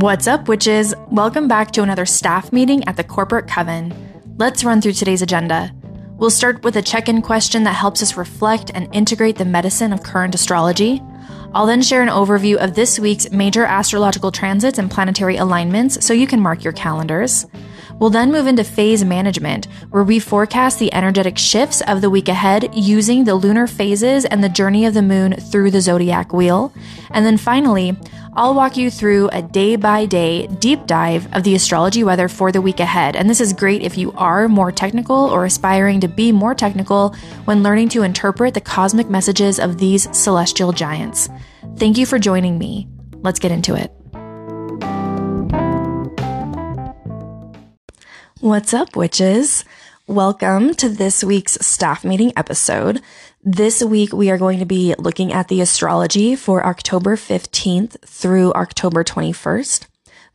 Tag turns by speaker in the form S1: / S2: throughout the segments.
S1: What's up, witches? Welcome back to another staff meeting at the Corporate Coven. Let's run through today's agenda. We'll start with a check in question that helps us reflect and integrate the medicine of current astrology. I'll then share an overview of this week's major astrological transits and planetary alignments so you can mark your calendars. We'll then move into phase management, where we forecast the energetic shifts of the week ahead using the lunar phases and the journey of the moon through the zodiac wheel. And then finally, I'll walk you through a day by day deep dive of the astrology weather for the week ahead. And this is great if you are more technical or aspiring to be more technical when learning to interpret the cosmic messages of these celestial giants. Thank you for joining me. Let's get into it. What's up, witches? Welcome to this week's staff meeting episode. This week, we are going to be looking at the astrology for October 15th through October 21st.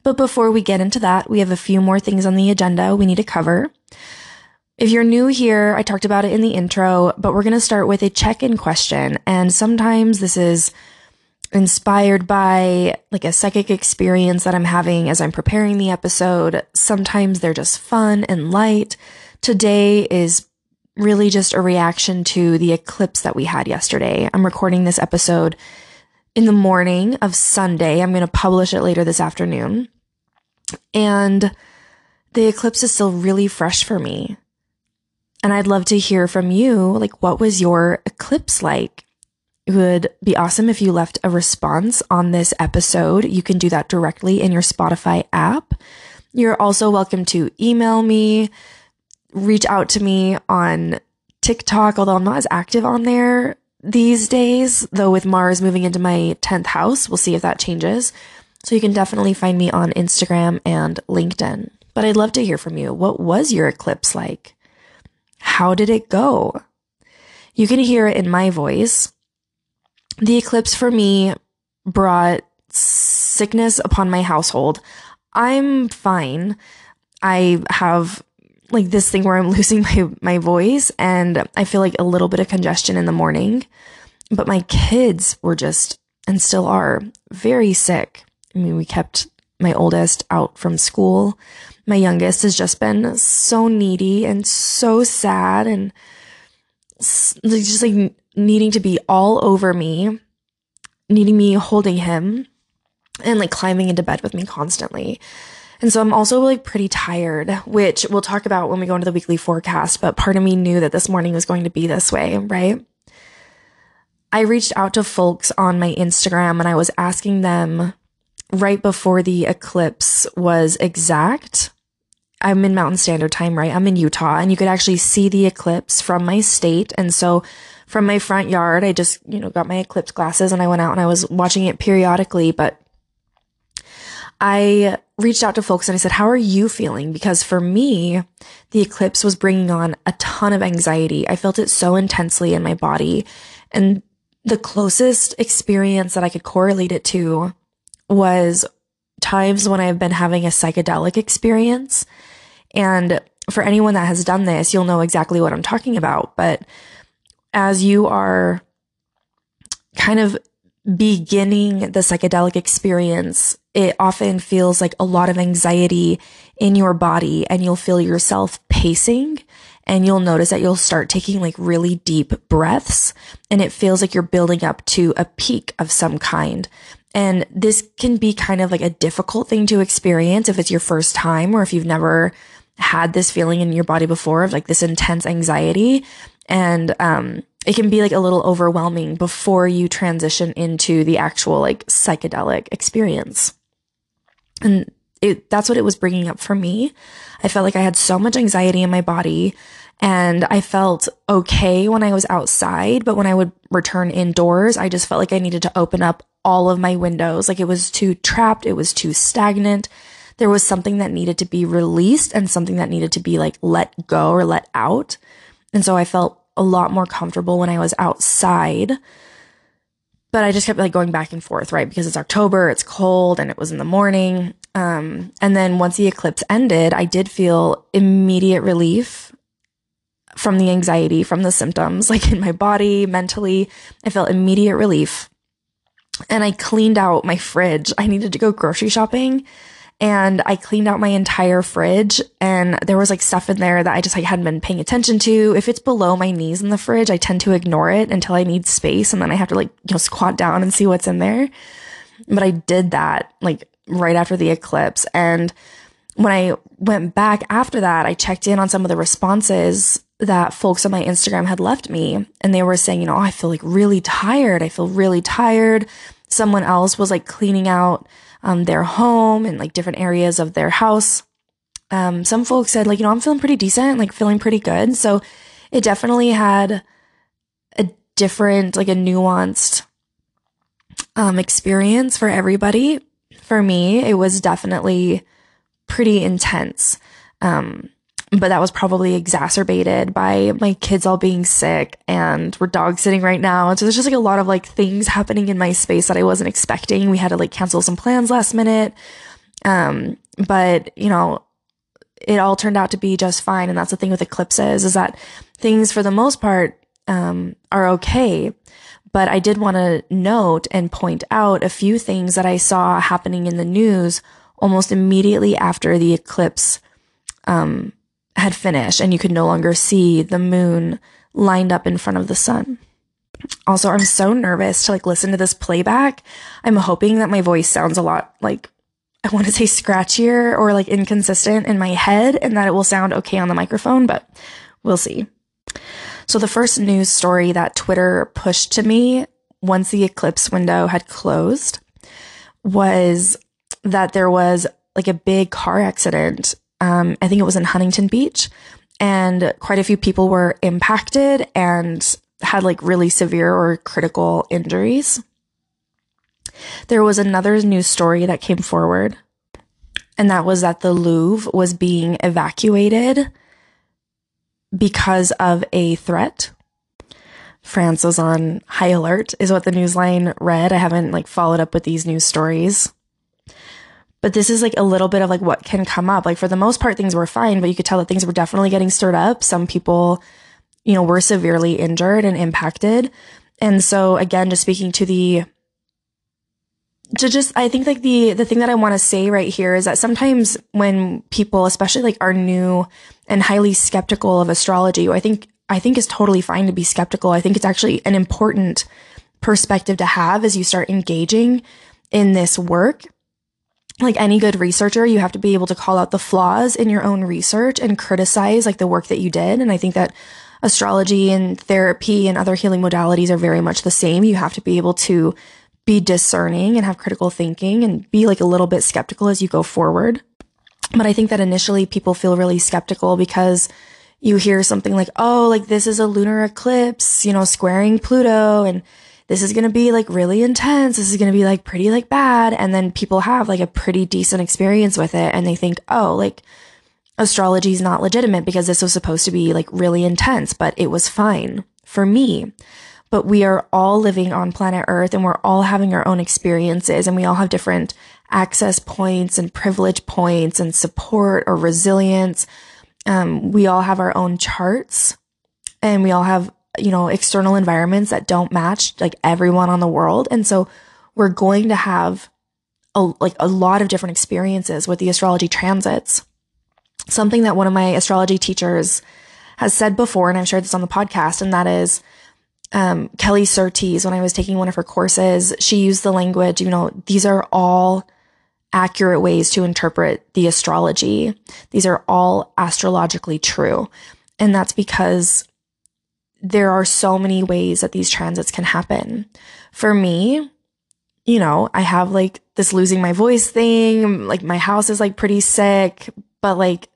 S1: But before we get into that, we have a few more things on the agenda we need to cover. If you're new here, I talked about it in the intro, but we're going to start with a check in question. And sometimes this is inspired by like a psychic experience that I'm having as I'm preparing the episode. Sometimes they're just fun and light. Today is really just a reaction to the eclipse that we had yesterday. I'm recording this episode in the morning of Sunday. I'm going to publish it later this afternoon. And the eclipse is still really fresh for me. And I'd love to hear from you. Like, what was your eclipse like? It would be awesome if you left a response on this episode. You can do that directly in your Spotify app. You're also welcome to email me, reach out to me on TikTok, although I'm not as active on there these days, though with Mars moving into my 10th house, we'll see if that changes. So you can definitely find me on Instagram and LinkedIn. But I'd love to hear from you. What was your eclipse like? How did it go? You can hear it in my voice the eclipse for me brought sickness upon my household. I'm fine. I have like this thing where I'm losing my, my voice and I feel like a little bit of congestion in the morning. But my kids were just, and still are, very sick. I mean, we kept my oldest out from school. My youngest has just been so needy and so sad and just like needing to be all over me, needing me holding him, and like climbing into bed with me constantly. And so I'm also like pretty tired, which we'll talk about when we go into the weekly forecast. But part of me knew that this morning was going to be this way, right? I reached out to folks on my Instagram and I was asking them right before the eclipse was exact I'm in Mountain Standard Time, right? I'm in Utah and you could actually see the eclipse from my state. And so from my front yard, I just, you know, got my eclipse glasses and I went out and I was watching it periodically, but I reached out to folks and I said, how are you feeling? Because for me, the eclipse was bringing on a ton of anxiety. I felt it so intensely in my body. And the closest experience that I could correlate it to was times when I've been having a psychedelic experience and for anyone that has done this, you'll know exactly what I'm talking about. But as you are kind of beginning the psychedelic experience, it often feels like a lot of anxiety in your body and you'll feel yourself pacing and you'll notice that you'll start taking like really deep breaths and it feels like you're building up to a peak of some kind. And this can be kind of like a difficult thing to experience if it's your first time or if you've never had this feeling in your body before of like this intense anxiety. And, um, it can be like a little overwhelming before you transition into the actual like psychedelic experience. And it, that's what it was bringing up for me. I felt like I had so much anxiety in my body and I felt okay when I was outside, but when I would return indoors, I just felt like I needed to open up all of my windows. Like it was too trapped. It was too stagnant there was something that needed to be released and something that needed to be like let go or let out. And so I felt a lot more comfortable when I was outside. But I just kept like going back and forth, right? Because it's October, it's cold, and it was in the morning. Um, and then once the eclipse ended, I did feel immediate relief from the anxiety, from the symptoms, like in my body, mentally. I felt immediate relief. and I cleaned out my fridge. I needed to go grocery shopping and I cleaned out my entire fridge and there was like stuff in there that I just like hadn't been paying attention to. If it's below my knees in the fridge, I tend to ignore it until I need space and then I have to like, you know, squat down and see what's in there. But I did that like right after the eclipse and when I went back after that, I checked in on some of the responses that folks on my Instagram had left me and they were saying, you know, oh, I feel like really tired. I feel really tired. Someone else was like cleaning out um, their home and like different areas of their house. Um, some folks said like, you know, I'm feeling pretty decent, like feeling pretty good. So it definitely had a different, like a nuanced um, experience for everybody. For me, it was definitely pretty intense. Um, but that was probably exacerbated by my kids all being sick and we're dog sitting right now. And so there's just like a lot of like things happening in my space that I wasn't expecting. We had to like cancel some plans last minute. Um, but you know, it all turned out to be just fine. And that's the thing with eclipses is that things for the most part, um, are okay. But I did want to note and point out a few things that I saw happening in the news almost immediately after the eclipse um, had finished and you could no longer see the moon lined up in front of the sun. Also, I'm so nervous to like listen to this playback. I'm hoping that my voice sounds a lot like I want to say scratchier or like inconsistent in my head and that it will sound okay on the microphone, but we'll see. So the first news story that Twitter pushed to me once the eclipse window had closed was that there was like a big car accident. Um, I think it was in Huntington Beach, and quite a few people were impacted and had like really severe or critical injuries. There was another news story that came forward, and that was that the Louvre was being evacuated because of a threat. France was on high alert, is what the newsline read. I haven't like followed up with these news stories. But this is like a little bit of like what can come up. Like for the most part, things were fine, but you could tell that things were definitely getting stirred up. Some people, you know, were severely injured and impacted. And so again, just speaking to the to just I think like the the thing that I want to say right here is that sometimes when people especially like are new and highly skeptical of astrology, I think I think is totally fine to be skeptical. I think it's actually an important perspective to have as you start engaging in this work like any good researcher, you have to be able to call out the flaws in your own research and criticize like the work that you did. And I think that astrology and therapy and other healing modalities are very much the same. You have to be able to be discerning and have critical thinking and be like a little bit skeptical as you go forward. But I think that initially people feel really skeptical because you hear something like, oh, like this is a lunar eclipse, you know, squaring Pluto and this is going to be like really intense. This is going to be like pretty like bad. And then people have like a pretty decent experience with it and they think, oh, like astrology is not legitimate because this was supposed to be like really intense, but it was fine for me. But we are all living on planet Earth and we're all having our own experiences and we all have different access points and privilege points and support or resilience. Um, we all have our own charts and we all have you know, external environments that don't match like everyone on the world. And so we're going to have a, like a lot of different experiences with the astrology transits. Something that one of my astrology teachers has said before, and I've shared this on the podcast, and that is, um, Kelly Surtees, when I was taking one of her courses, she used the language, you know, these are all accurate ways to interpret the astrology. These are all astrologically true. And that's because there are so many ways that these transits can happen. For me, you know, I have like this losing my voice thing, like my house is like pretty sick, but like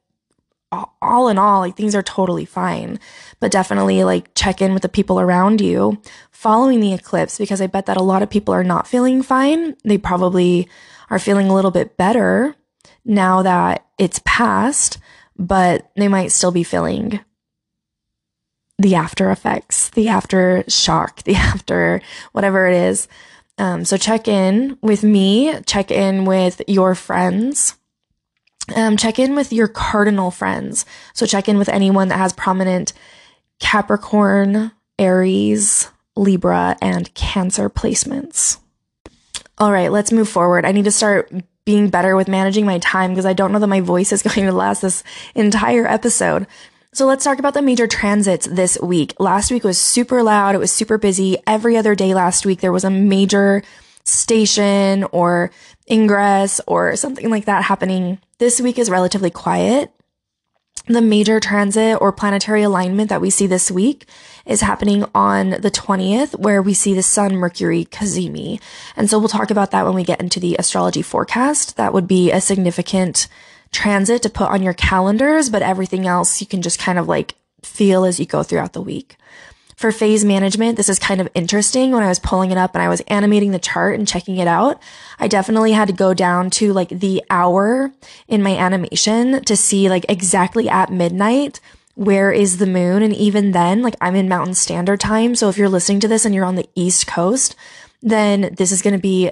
S1: all in all, like things are totally fine. But definitely like check in with the people around you following the eclipse because I bet that a lot of people are not feeling fine. They probably are feeling a little bit better now that it's past, but they might still be feeling the after effects, the after shock, the after whatever it is. Um, so check in with me, check in with your friends. Um, check in with your cardinal friends. So check in with anyone that has prominent Capricorn, Aries, Libra, and Cancer placements. All right, let's move forward. I need to start being better with managing my time because I don't know that my voice is going to last this entire episode. So let's talk about the major transits this week. Last week was super loud. It was super busy. Every other day last week, there was a major station or ingress or something like that happening. This week is relatively quiet. The major transit or planetary alignment that we see this week is happening on the 20th, where we see the Sun Mercury Cazimi. And so we'll talk about that when we get into the astrology forecast. That would be a significant transit to put on your calendars, but everything else you can just kind of like feel as you go throughout the week. For phase management, this is kind of interesting. When I was pulling it up and I was animating the chart and checking it out, I definitely had to go down to like the hour in my animation to see like exactly at midnight where is the moon. And even then, like I'm in mountain standard time. So if you're listening to this and you're on the East Coast, then this is going to be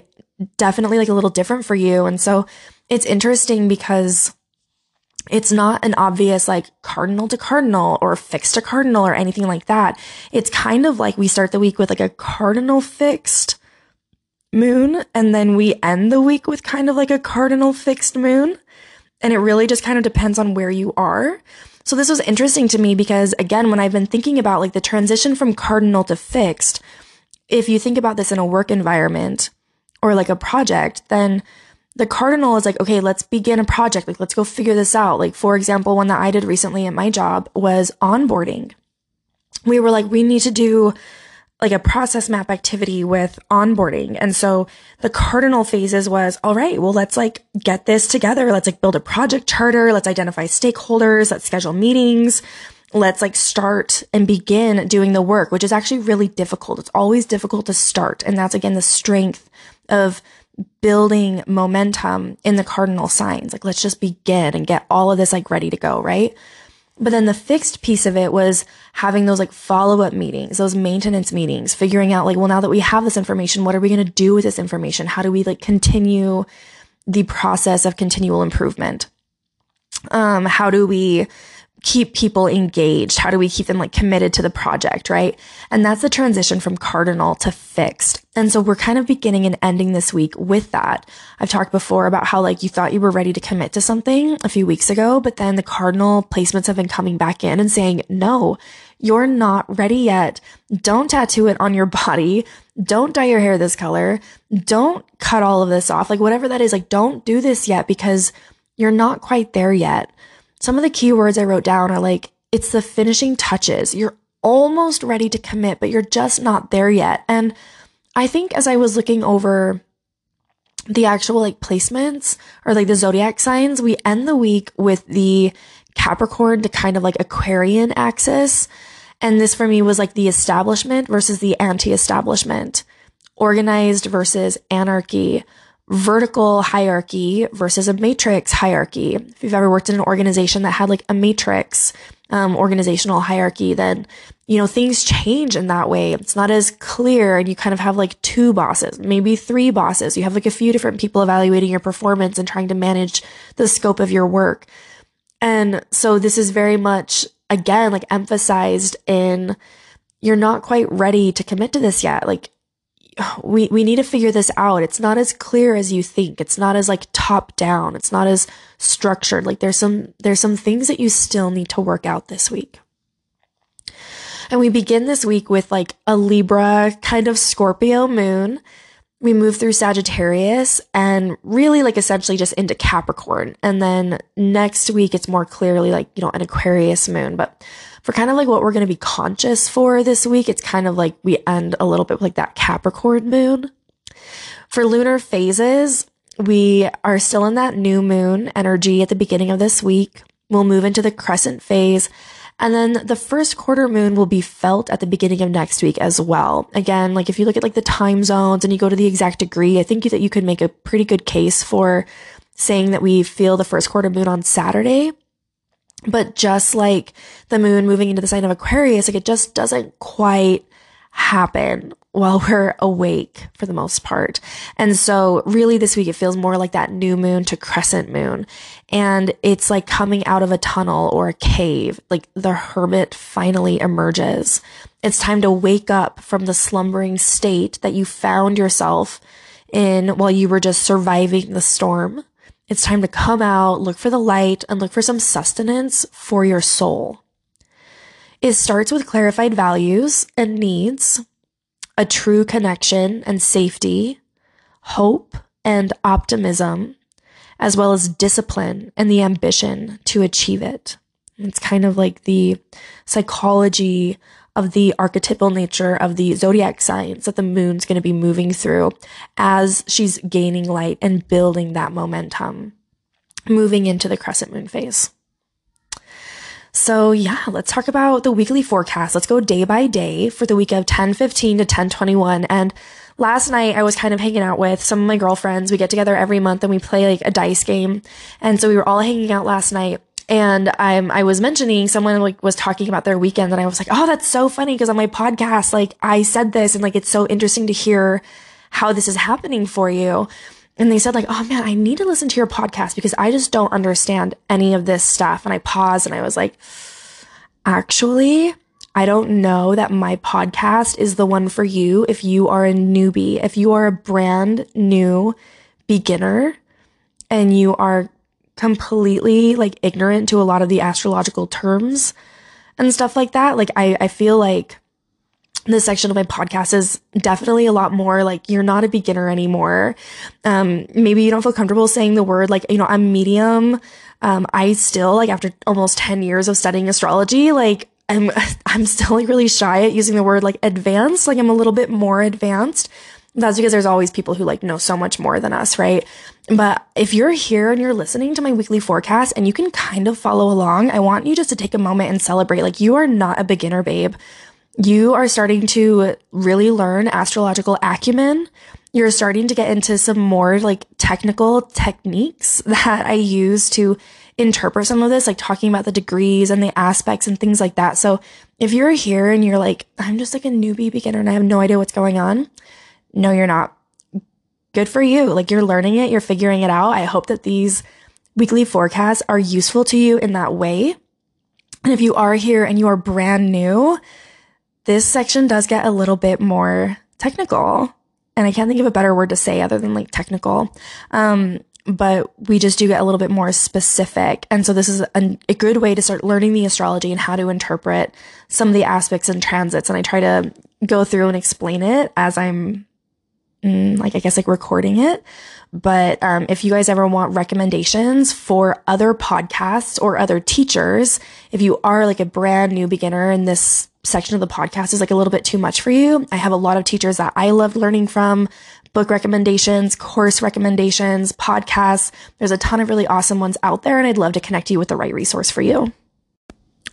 S1: definitely like a little different for you. And so it's interesting because it's not an obvious like cardinal to cardinal or fixed to cardinal or anything like that. It's kind of like we start the week with like a cardinal fixed moon and then we end the week with kind of like a cardinal fixed moon. And it really just kind of depends on where you are. So this was interesting to me because again, when I've been thinking about like the transition from cardinal to fixed, if you think about this in a work environment or like a project, then the cardinal is like, okay, let's begin a project. Like, let's go figure this out. Like, for example, one that I did recently at my job was onboarding. We were like, we need to do like a process map activity with onboarding. And so the cardinal phases was, all right, well, let's like get this together. Let's like build a project charter. Let's identify stakeholders. Let's schedule meetings. Let's like start and begin doing the work, which is actually really difficult. It's always difficult to start. And that's again the strength of building momentum in the cardinal signs. Like, let's just begin and get all of this like ready to go, right? But then the fixed piece of it was having those like follow up meetings, those maintenance meetings, figuring out like, well, now that we have this information, what are we going to do with this information? How do we like continue the process of continual improvement? Um, how do we keep people engaged? How do we keep them like committed to the project, right? And that's the transition from cardinal to fixed. And so we're kind of beginning and ending this week with that. I've talked before about how like you thought you were ready to commit to something a few weeks ago, but then the cardinal placements have been coming back in and saying, no, you're not ready yet. Don't tattoo it on your body. Don't dye your hair this color. Don't cut all of this off. Like whatever that is, like don't do this yet because you're not quite there yet. Some of the keywords I wrote down are like, it's the finishing touches. You're almost ready to commit, but you're just not there yet. And I think as I was looking over the actual like placements or like the zodiac signs, we end the week with the Capricorn to kind of like Aquarian axis. And this for me was like the establishment versus the anti establishment, organized versus anarchy, vertical hierarchy versus a matrix hierarchy. If you've ever worked in an organization that had like a matrix um, organizational hierarchy, then you know things change in that way. It's not as clear, and you kind of have like two bosses, maybe three bosses. You have like a few different people evaluating your performance and trying to manage the scope of your work. And so this is very much again like emphasized in you're not quite ready to commit to this yet. Like we, we need to figure this out. It's not as clear as you think. It's not as like top down. It's not as structured. Like there's some, there's some things that you still need to work out this week. And we begin this week with like a Libra kind of Scorpio moon. We move through Sagittarius and really like essentially just into Capricorn. And then next week, it's more clearly like, you know, an Aquarius moon. But for kind of like what we're going to be conscious for this week, it's kind of like we end a little bit with like that Capricorn moon. For lunar phases, we are still in that new moon energy at the beginning of this week. We'll move into the crescent phase. And then the first quarter moon will be felt at the beginning of next week as well. Again, like if you look at like the time zones and you go to the exact degree, I think that you could make a pretty good case for saying that we feel the first quarter moon on Saturday. But just like the moon moving into the sign of Aquarius, like it just doesn't quite happen while we're awake for the most part. And so really this week it feels more like that new moon to crescent moon. And it's like coming out of a tunnel or a cave, like the hermit finally emerges. It's time to wake up from the slumbering state that you found yourself in while you were just surviving the storm. It's time to come out, look for the light, and look for some sustenance for your soul. It starts with clarified values and needs, a true connection and safety, hope and optimism, as well as discipline and the ambition to achieve it. It's kind of like the psychology of the archetypal nature of the zodiac signs that the moon's going to be moving through as she's gaining light and building that momentum, moving into the crescent moon phase. So yeah, let's talk about the weekly forecast. Let's go day by day for the week of 1015 to 1021. And last night I was kind of hanging out with some of my girlfriends. We get together every month and we play like a dice game. And so we were all hanging out last night and I'm, I was mentioning someone like was talking about their weekend and I was like, Oh, that's so funny. Cause on my podcast, like I said this and like, it's so interesting to hear how this is happening for you. And they said like, Oh man, I need to listen to your podcast because I just don't understand any of this stuff. And I paused and I was like, actually, I don't know that my podcast is the one for you if you are a newbie, if you are a brand new beginner and you are completely like ignorant to a lot of the astrological terms and stuff like that. Like I, I feel like this section of my podcast is definitely a lot more like you're not a beginner anymore. Um, maybe you don't feel comfortable saying the word like, you know, I'm medium. Um, I still like after almost 10 years of studying astrology, like I'm, I'm still like really shy at using the word like advanced. Like I'm a little bit more advanced. That's because there's always people who like know so much more than us, right? But if you're here and you're listening to my weekly forecast and you can kind of follow along, I want you just to take a moment and celebrate. Like you are not a beginner, babe. You are starting to really learn astrological acumen. You're starting to get into some more like technical techniques that I use to interpret some of this, like talking about the degrees and the aspects and things like that. So if you're here and you're like, I'm just like a newbie beginner and I have no idea what's going on, no, you're not. Good for you. Like you're learning it, you're figuring it out. I hope that these weekly forecasts are useful to you in that way. And if you are here and you are brand new, this section does get a little bit more technical. And I can't think of a better word to say other than like technical. Um, but we just do get a little bit more specific. And so this is a, a, good way to start learning the astrology and how to interpret some of the aspects and transits. And I try to go through and explain it as I'm mm, like I guess like recording it. But um, if you guys ever want recommendations for other podcasts or other teachers, if you are like a brand new beginner in this section of the podcast is like a little bit too much for you, I have a lot of teachers that I love learning from, book recommendations, course recommendations, podcasts. There's a ton of really awesome ones out there, and I'd love to connect you with the right resource for you.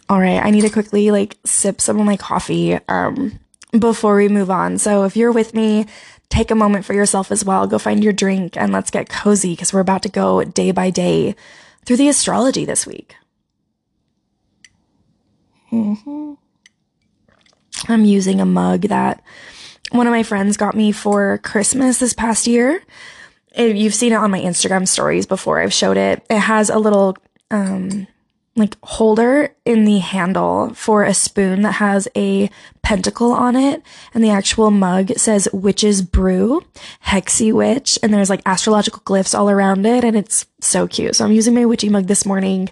S1: All right, I need to quickly like sip some of my coffee um, before we move on. So if you're with me, take a moment for yourself as well. Go find your drink and let's get cozy because we're about to go day by day through the astrology this week. Mm-hmm. I'm using a mug that one of my friends got me for Christmas this past year. You've seen it on my Instagram stories before. I've showed it. It has a little um, like holder in the handle for a spoon that has a pentacle on it. And the actual mug says witch's brew, hexy witch. And there's like astrological glyphs all around it. And it's so cute. So I'm using my witchy mug this morning.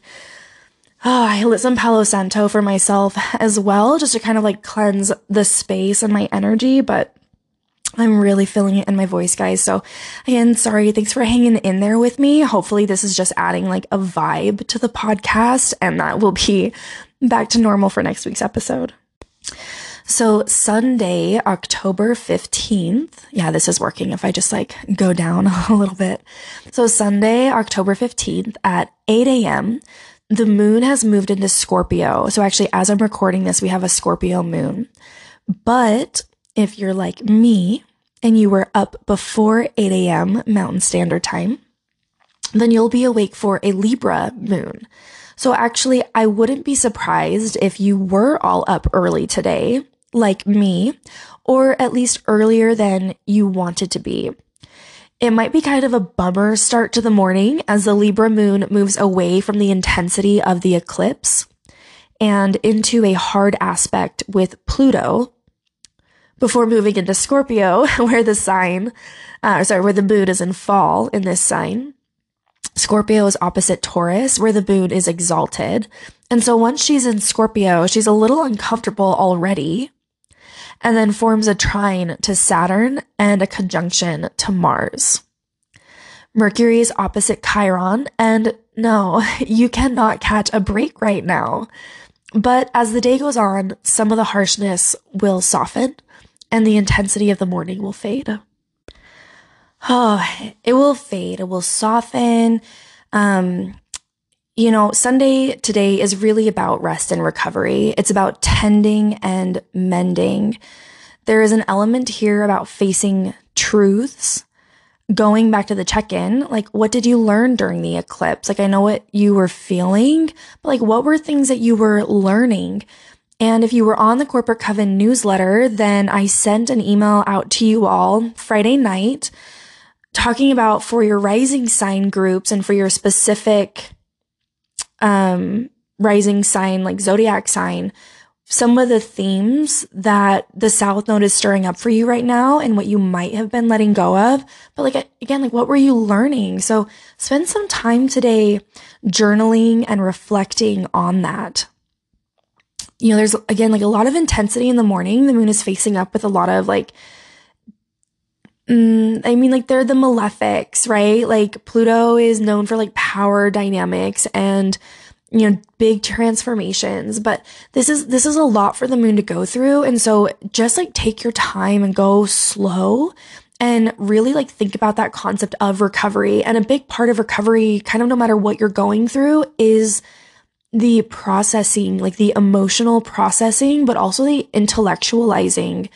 S1: Oh, I lit some Palo Santo for myself as well, just to kind of like cleanse the space and my energy. But I'm really feeling it in my voice, guys. So again, sorry. Thanks for hanging in there with me. Hopefully this is just adding like a vibe to the podcast and that will be back to normal for next week's episode. So Sunday, October 15th. Yeah, this is working if I just like go down a little bit. So Sunday, October 15th at 8 a.m., the moon has moved into Scorpio. So actually, as I'm recording this, we have a Scorpio moon. But if you're like me and you were up before 8 a.m. Mountain Standard Time, then you'll be awake for a Libra moon. So actually, I wouldn't be surprised if you were all up early today, like me, or at least earlier than you wanted to be. It might be kind of a bummer start to the morning as the Libra moon moves away from the intensity of the eclipse and into a hard aspect with Pluto, before moving into Scorpio, where the sign, uh, sorry, where the moon is in fall in this sign. Scorpio is opposite Taurus, where the moon is exalted. And so once she's in Scorpio, she's a little uncomfortable already, and then forms a trine to Saturn and a conjunction to Mars. Mercury is opposite Chiron, and no, you cannot catch a break right now. But as the day goes on, some of the harshness will soften and the intensity of the morning will fade. Oh, it will fade. It will soften. Um, you know, Sunday today is really about rest and recovery. It's about tending and mending. There is an element here about facing truths going back to the check in, like, what did you learn during the eclipse? Like, I know what you were feeling, but like, what were things that you were learning? And if you were on the Corporate Coven newsletter, then I sent an email out to you all Friday night talking about for your rising sign groups and for your specific, um, rising sign, like zodiac sign, some of the themes that the South Node is stirring up for you right now and what you might have been letting go of. But like, again, like what were you learning? So spend some time today journaling and reflecting on that. You know, there's again, like a lot of intensity in the morning. The moon is facing up with a lot of like, mm, I mean, like they're the malefics, right? Like Pluto is known for like power dynamics and you know, big transformations, but this is, this is a lot for the moon to go through. And so just like take your time and go slow and really like think about that concept of recovery. And a big part of recovery, kind of no matter what you're going through is the processing, like the emotional processing, but also the intellectualizing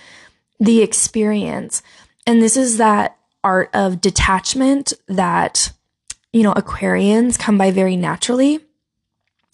S1: the experience. And this is that art of detachment that, you know, Aquarians come by very naturally.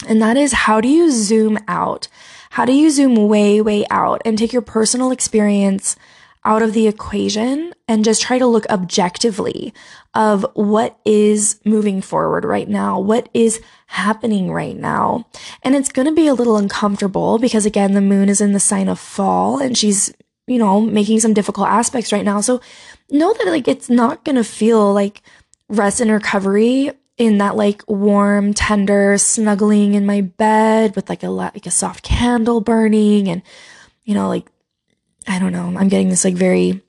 S1: And that is how do you zoom out? How do you zoom way, way out and take your personal experience out of the equation and just try to look objectively of what is moving forward right now? What is happening right now? And it's going to be a little uncomfortable because again, the moon is in the sign of fall and she's, you know, making some difficult aspects right now. So know that like it's not to feel like rest and recovery in that like warm, tender snuggling in my bed with like a like a soft candle burning and you know like I don't know, I'm getting this like very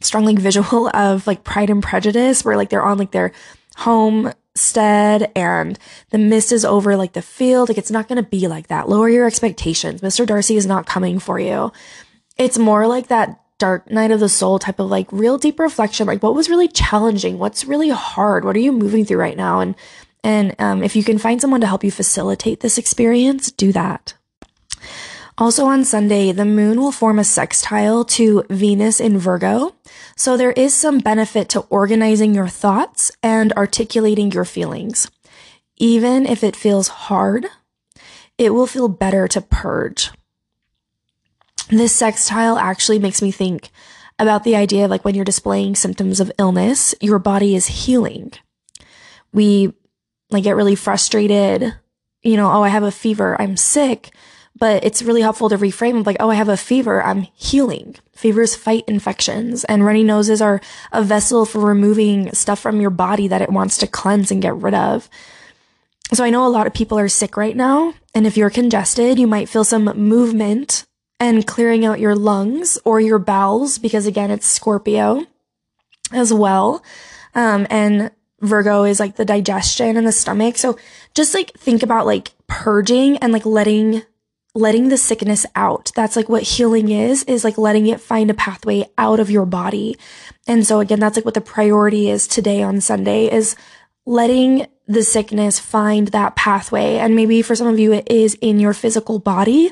S1: strong like visual of like Pride and Prejudice where like they're on like their homestead and the mist is over like the field. Like it's not to be like that. Lower your expectations. Mr. Darcy is not coming for you. It's more like that dark night of the soul type of like real deep reflection like what was really challenging? What's really hard? What are you moving through right now? And and um, if you can find someone to help you facilitate this experience do that. Also on sunday the moon will form a sextile to venus in virgo. So there is some benefit to organizing your thoughts and articulating your feelings. Even if it feels hard it will feel better to purge this sextile actually makes me think about the idea of like when you're displaying symptoms of illness, your body is healing. We like get really frustrated, you know, oh, I have a fever, I'm sick, but it's really helpful to reframe of like, oh, I have a fever, I'm healing. Fevers fight infections and runny noses are a vessel for removing stuff from your body that it wants to cleanse and get rid of. So I know a lot of people are sick right now. And if you're congested, you might feel some movement and clearing out your lungs or your bowels, because again, it's Scorpio as well. Um, and Virgo is like the digestion and the stomach. So just like think about like purging and like letting, letting the sickness out. That's like what healing is, is like letting it find a pathway out of your body. And so again, that's like what the priority is today on Sunday is letting the sickness find that pathway. And maybe for some of you, it is in your physical body.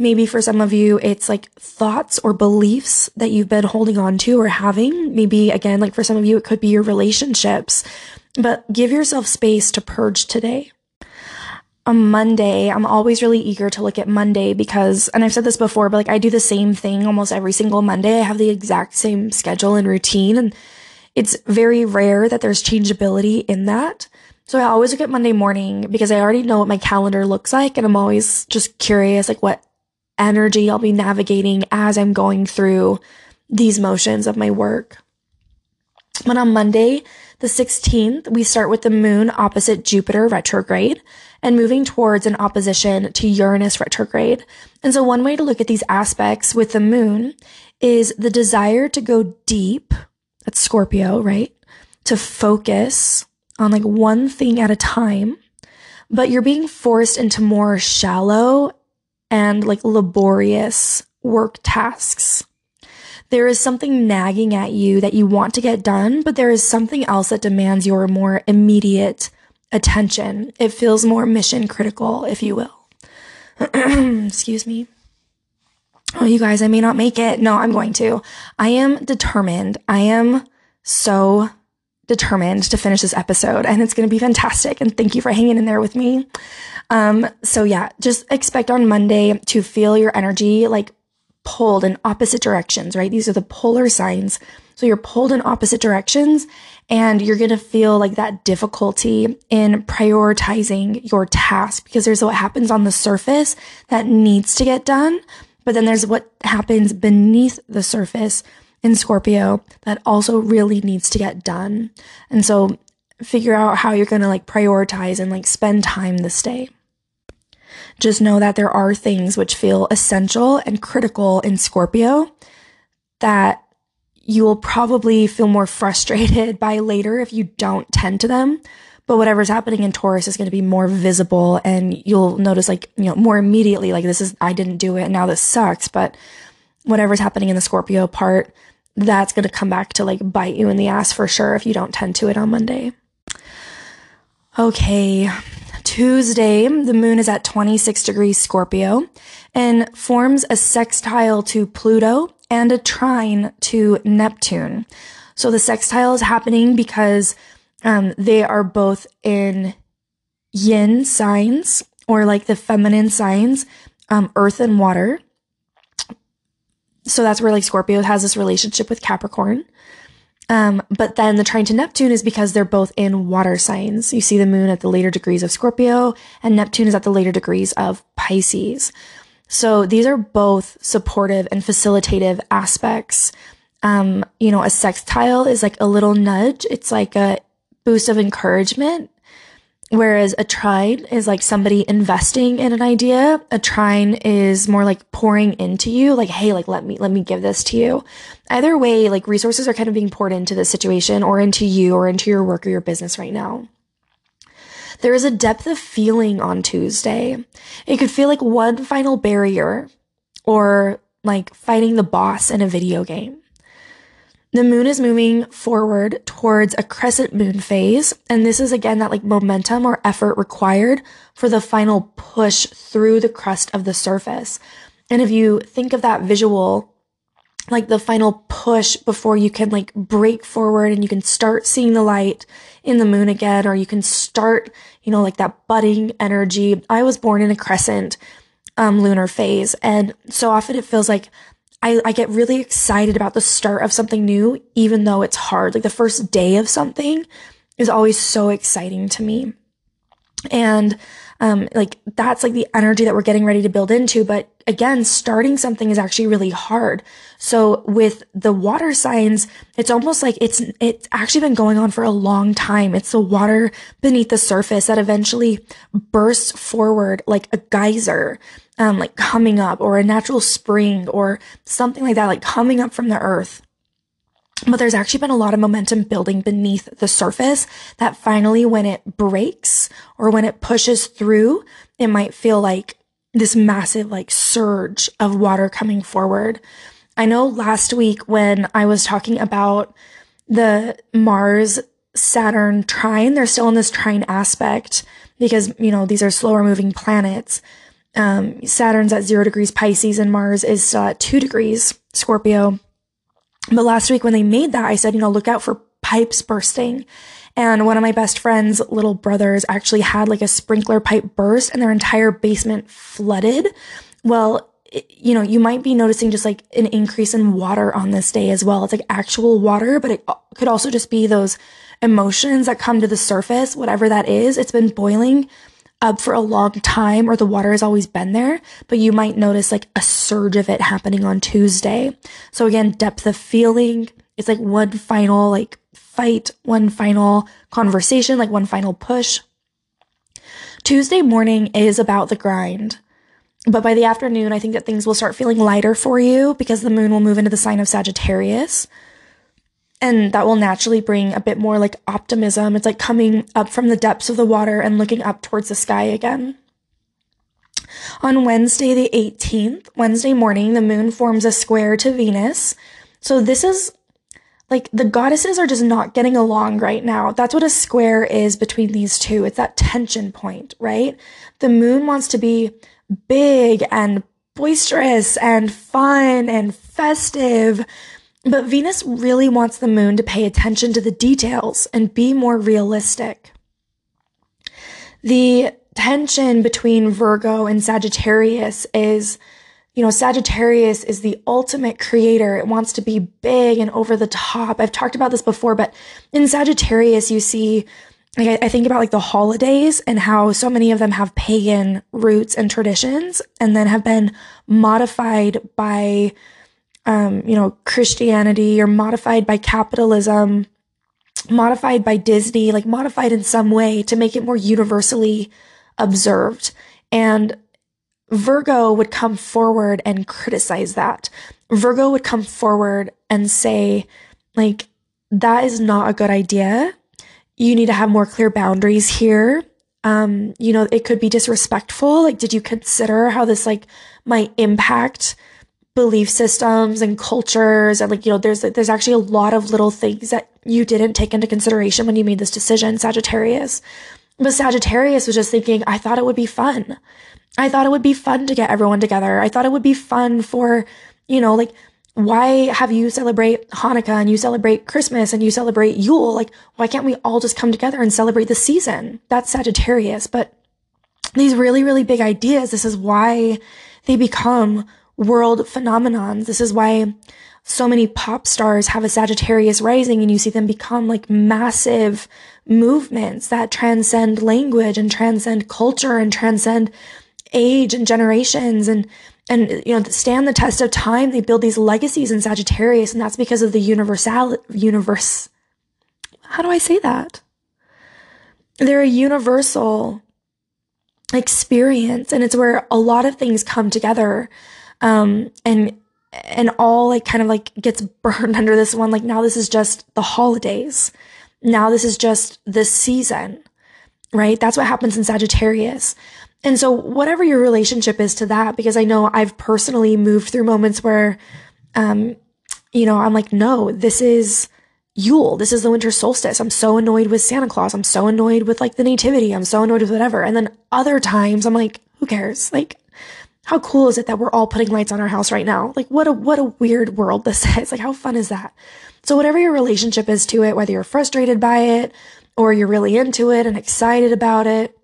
S1: Maybe for some of you, it's like thoughts or beliefs that you've been holding on to or having. Maybe again, like for some of you, it could be your relationships, but give yourself space to purge today. On Monday, I'm always really eager to look at Monday because, and I've said this before, but like I do the same thing almost every single Monday. I have the exact same schedule and routine and it's very rare that there's changeability in that. So I always look at Monday morning because I already know what my calendar looks like and I'm always just curious like what energy I'll be navigating as I'm going through these motions of my work. But on Monday, the 16th, we start with the moon opposite Jupiter retrograde and moving towards an opposition to Uranus retrograde. And so one way to look at these aspects with the moon is the desire to go deep. That's Scorpio, right? To focus on like one thing at a time, but you're being forced into more shallow and like laborious work tasks. There is something nagging at you that you want to get done, but there is something else that demands your more immediate attention. It feels more mission critical, if you will. Excuse me. Oh, you guys, I may not make it. No, I'm going to. I am determined. I am so determined to finish this episode and it's going to be fantastic. And thank you for hanging in there with me. Um, so yeah, just expect on Monday to feel your energy like pulled in opposite directions, right? These are the polar signs. So you're pulled in opposite directions and you're going to feel like that difficulty in prioritizing your task because there's what happens on the surface that needs to get done. But then there's what happens beneath the surface in Scorpio that also really needs to get done. And so figure out how you're going to like prioritize and like spend time this day. Just know that there are things which feel essential and critical in Scorpio that you will probably feel more frustrated by later if you don't tend to them. But whatever's happening in Taurus is going to be more visible and you'll notice like, you know, more immediately, like this is, I didn't do it and now this sucks. But whatever's happening in the Scorpio part, that's going to come back to like bite you in the ass for sure if you don't tend to it on Monday. Okay. Tuesday, the moon is at 26 degrees Scorpio and forms a sextile to Pluto and a trine to Neptune. So the sextile is happening because um, they are both in yin signs or like the feminine signs, um, earth and water. So that's where like Scorpio has this relationship with Capricorn. Um, but then the trine to Neptune is because they're both in water signs. You see the moon at the later degrees of Scorpio and Neptune is at the later degrees of Pisces. So these are both supportive and facilitative aspects. Um, you know, a sextile is like a little nudge. It's like a boost of encouragement. Whereas a trine is like somebody investing in an idea. A trine is more like pouring into you, like, hey, like, let me, let me give this to you. Either way, like resources are kind of being poured into the situation or into you or into your work or your business right now. There is a depth of feeling on Tuesday. It could feel like one final barrier or like fighting the boss in a video game. The moon is moving forward towards a crescent moon phase. And this is again that like momentum or effort required for the final push through the crust of the surface. And if you think of that visual like the final push before you can like break forward and you can start seeing the light in the moon again, or you can start, you know, like that budding energy. I was born in a crescent um, lunar phase. And so often it feels like I, I get really excited about the start of something new, even though it's hard. Like the first day of something is always so exciting to me. And um, like that's like the energy that we're getting ready to build into. But again, starting something is actually really hard. So with the water signs, it's almost like it's, it's actually been going on for a long time. It's the water beneath the surface that eventually bursts forward like a geyser. Um, like coming up or a natural spring or something like that, like coming up from the earth. But there's actually been a lot of momentum building beneath the surface that finally, when it breaks or when it pushes through, it might feel like this massive like surge of water coming forward. I know last week when I was talking about the Mars Saturn trine, they're still in this trine aspect because, you know, these are slower moving planets. Um, Saturn's at zero degrees Pisces and Mars is two degrees Scorpio. But last week when they made that, I said, you know, look out for pipes bursting. And one of my best friend's little brothers actually had like a sprinkler pipe burst and their entire basement flooded. Well, you know, you might be noticing just like an increase in water on this day as well. It's like actual water, but it could also just be those emotions that come to the surface, whatever that is. It's been boiling up for a long time or the water has always been there, but you might notice like a surge of it happening on Tuesday. So again, depth of feeling. It's like one final like fight, one final conversation, like one final push. Tuesday morning is about the grind. But by the afternoon, I think that things will start feeling lighter for you because the moon will move into the sign of Sagittarius. And that will naturally bring a bit more like optimism. It's like coming up from the depths of the water and looking up towards the sky again. On Wednesday, the 18th, Wednesday morning, the moon forms a square to Venus. So this is like the goddesses are just not getting along right now. That's what a square is between these two. It's that tension point, right? The moon wants to be big and boisterous and fun and festive. But Venus really wants the moon to pay attention to the details and be more realistic. The tension between Virgo and Sagittarius is, you know, Sagittarius is the ultimate creator. It wants to be big and over the top. I've talked about this before, but in Sagittarius, you see like I, think about like the holidays and how so many of them have pagan roots and traditions and then have been modified by um, you know christianity or modified by capitalism modified by disney like modified in some way to make it more universally observed and virgo would come forward and criticize that virgo would come forward and say like that is not a good idea you need to have more clear boundaries here. Um, you know, it could be disrespectful. Like, did you consider how this like might impact belief systems and cultures? And like, you know, there's there's actually a lot of little things that you didn't take into consideration when you made this decision, Sagittarius. But Sagittarius was just thinking, I thought it would be fun. I thought it would be fun to get everyone together. I thought it would be fun for, you know, like why have you celebrate Hanukkah and you celebrate Christmas and you celebrate Yule? Like, why can't we all just come together and celebrate the season? That's Sagittarius. But these really, really big ideas, this is why they become world phenomenons. This is why so many pop stars have a Sagittarius rising and you see them become like massive movements that transcend language and transcend culture and transcend age and generations and and you know stand the test of time. They build these legacies in sagittarius and that's because of the universal universe how do i say that? They're a universal experience and it's where a lot of things come together um and and all like kind of like gets burned under this one like now this is just the holidays now this is just the season right that's what happens in sagittarius and so, whatever your relationship is to that, because I know I've personally moved through moments where, um, you know, I'm like, no, this is Yule. This is the winter solstice. I'm so annoyed with Santa Claus. I'm so annoyed with like the nativity. I'm so annoyed with whatever. And then other times I'm like, who cares? Like, how cool is it that we're all putting lights on our house right now? Like, what a, what a weird world this is. Like, how fun is that? So whatever your relationship is to it, whether you're frustrated by it or you're really into it and excited about it,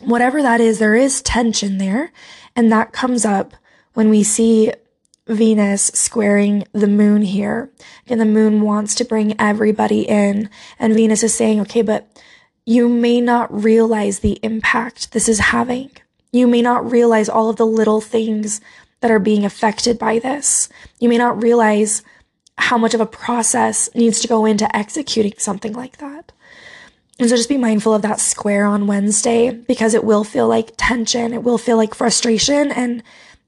S1: whatever that is, there is tension there. And that comes up when we see Venus squaring the moon here. And the moon wants to bring everybody in. And Venus is saying, okay, but you may not realize the impact this is having. You may not realize all of the little things that are being affected by this. You may not realize how much of a process needs to go into executing something like that. And so just be mindful of that square on Wednesday because it will feel like tension. It will feel like frustration and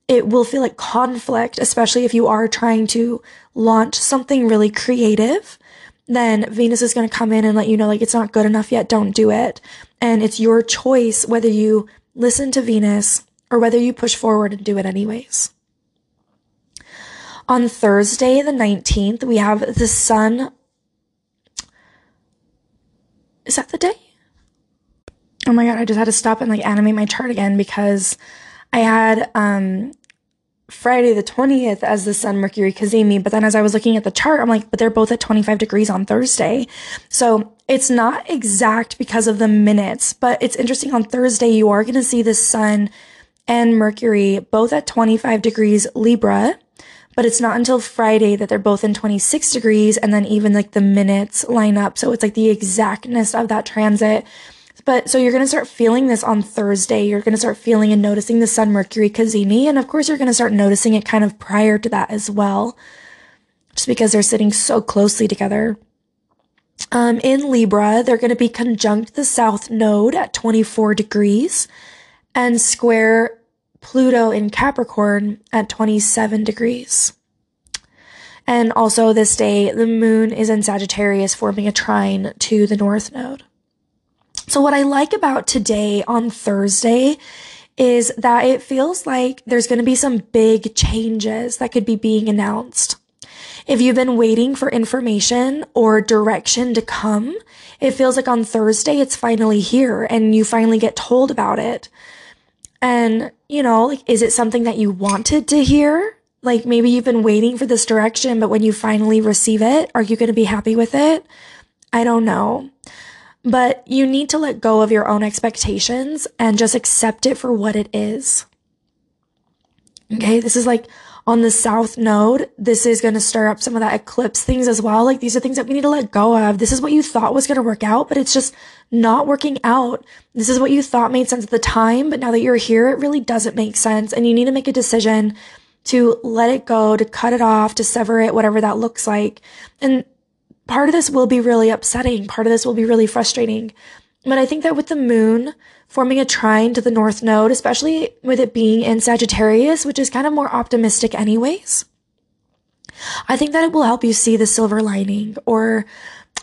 S1: it will feel like conflict, especially if you are trying to launch something really creative. Then Venus is going to come in and let you know, like, it's not good enough yet. Don't do it. And it's your choice whether you listen to Venus or whether you push forward and do it anyways. On Thursday, the 19th, we have the sun is that the day? Oh my god, I just had to stop and like animate my chart again because I had um Friday the 20th as the Sun Mercury Cazimi, but then as I was looking at the chart, I'm like, but they're both at 25 degrees on Thursday. So it's not exact because of the minutes, but it's interesting on Thursday, you are going to see the Sun and Mercury both at 25 degrees Libra but it's not until Friday that they're both in 26 degrees and then even like the minutes line up. So it's like the exactness of that transit. But so you're going to start feeling this on Thursday. You're going to start feeling and noticing the Sun Mercury cazimi. And of course, you're going to start noticing it kind of prior to that as well, just because they're sitting so closely together. Um, in Libra, they're going to be conjunct the South Node at 24 degrees and square Pluto in Capricorn at 27 degrees. And also this day, the moon is in Sagittarius forming a trine to the North Node. So what I like about today on Thursday is that it feels like there's going to be some big changes that could be being announced. If you've been waiting for information or direction to come, it feels like on Thursday it's finally here and you finally get told about it. And, you know, like, is it something that you wanted to hear? Like maybe you've been waiting for this direction, but when you finally receive it, are you going to be happy with it? I don't know. But you need to let go of your own expectations and just accept it for what it is. Okay, this is like on the south node, this is going to stir up some of that eclipse things as well. Like these are things that we need to let go of. This is what you thought was going to work out, but it's just not working out. This is what you thought made sense at the time, but now that you're here, it really doesn't make sense. And you need to make a decision to let it go, to cut it off, to sever it, whatever that looks like. And part of this will be really upsetting. Part of this will be really frustrating. But I think that with the moon forming a trine to the north node, especially with it being in Sagittarius, which is kind of more optimistic anyways, I think that it will help you see the silver lining or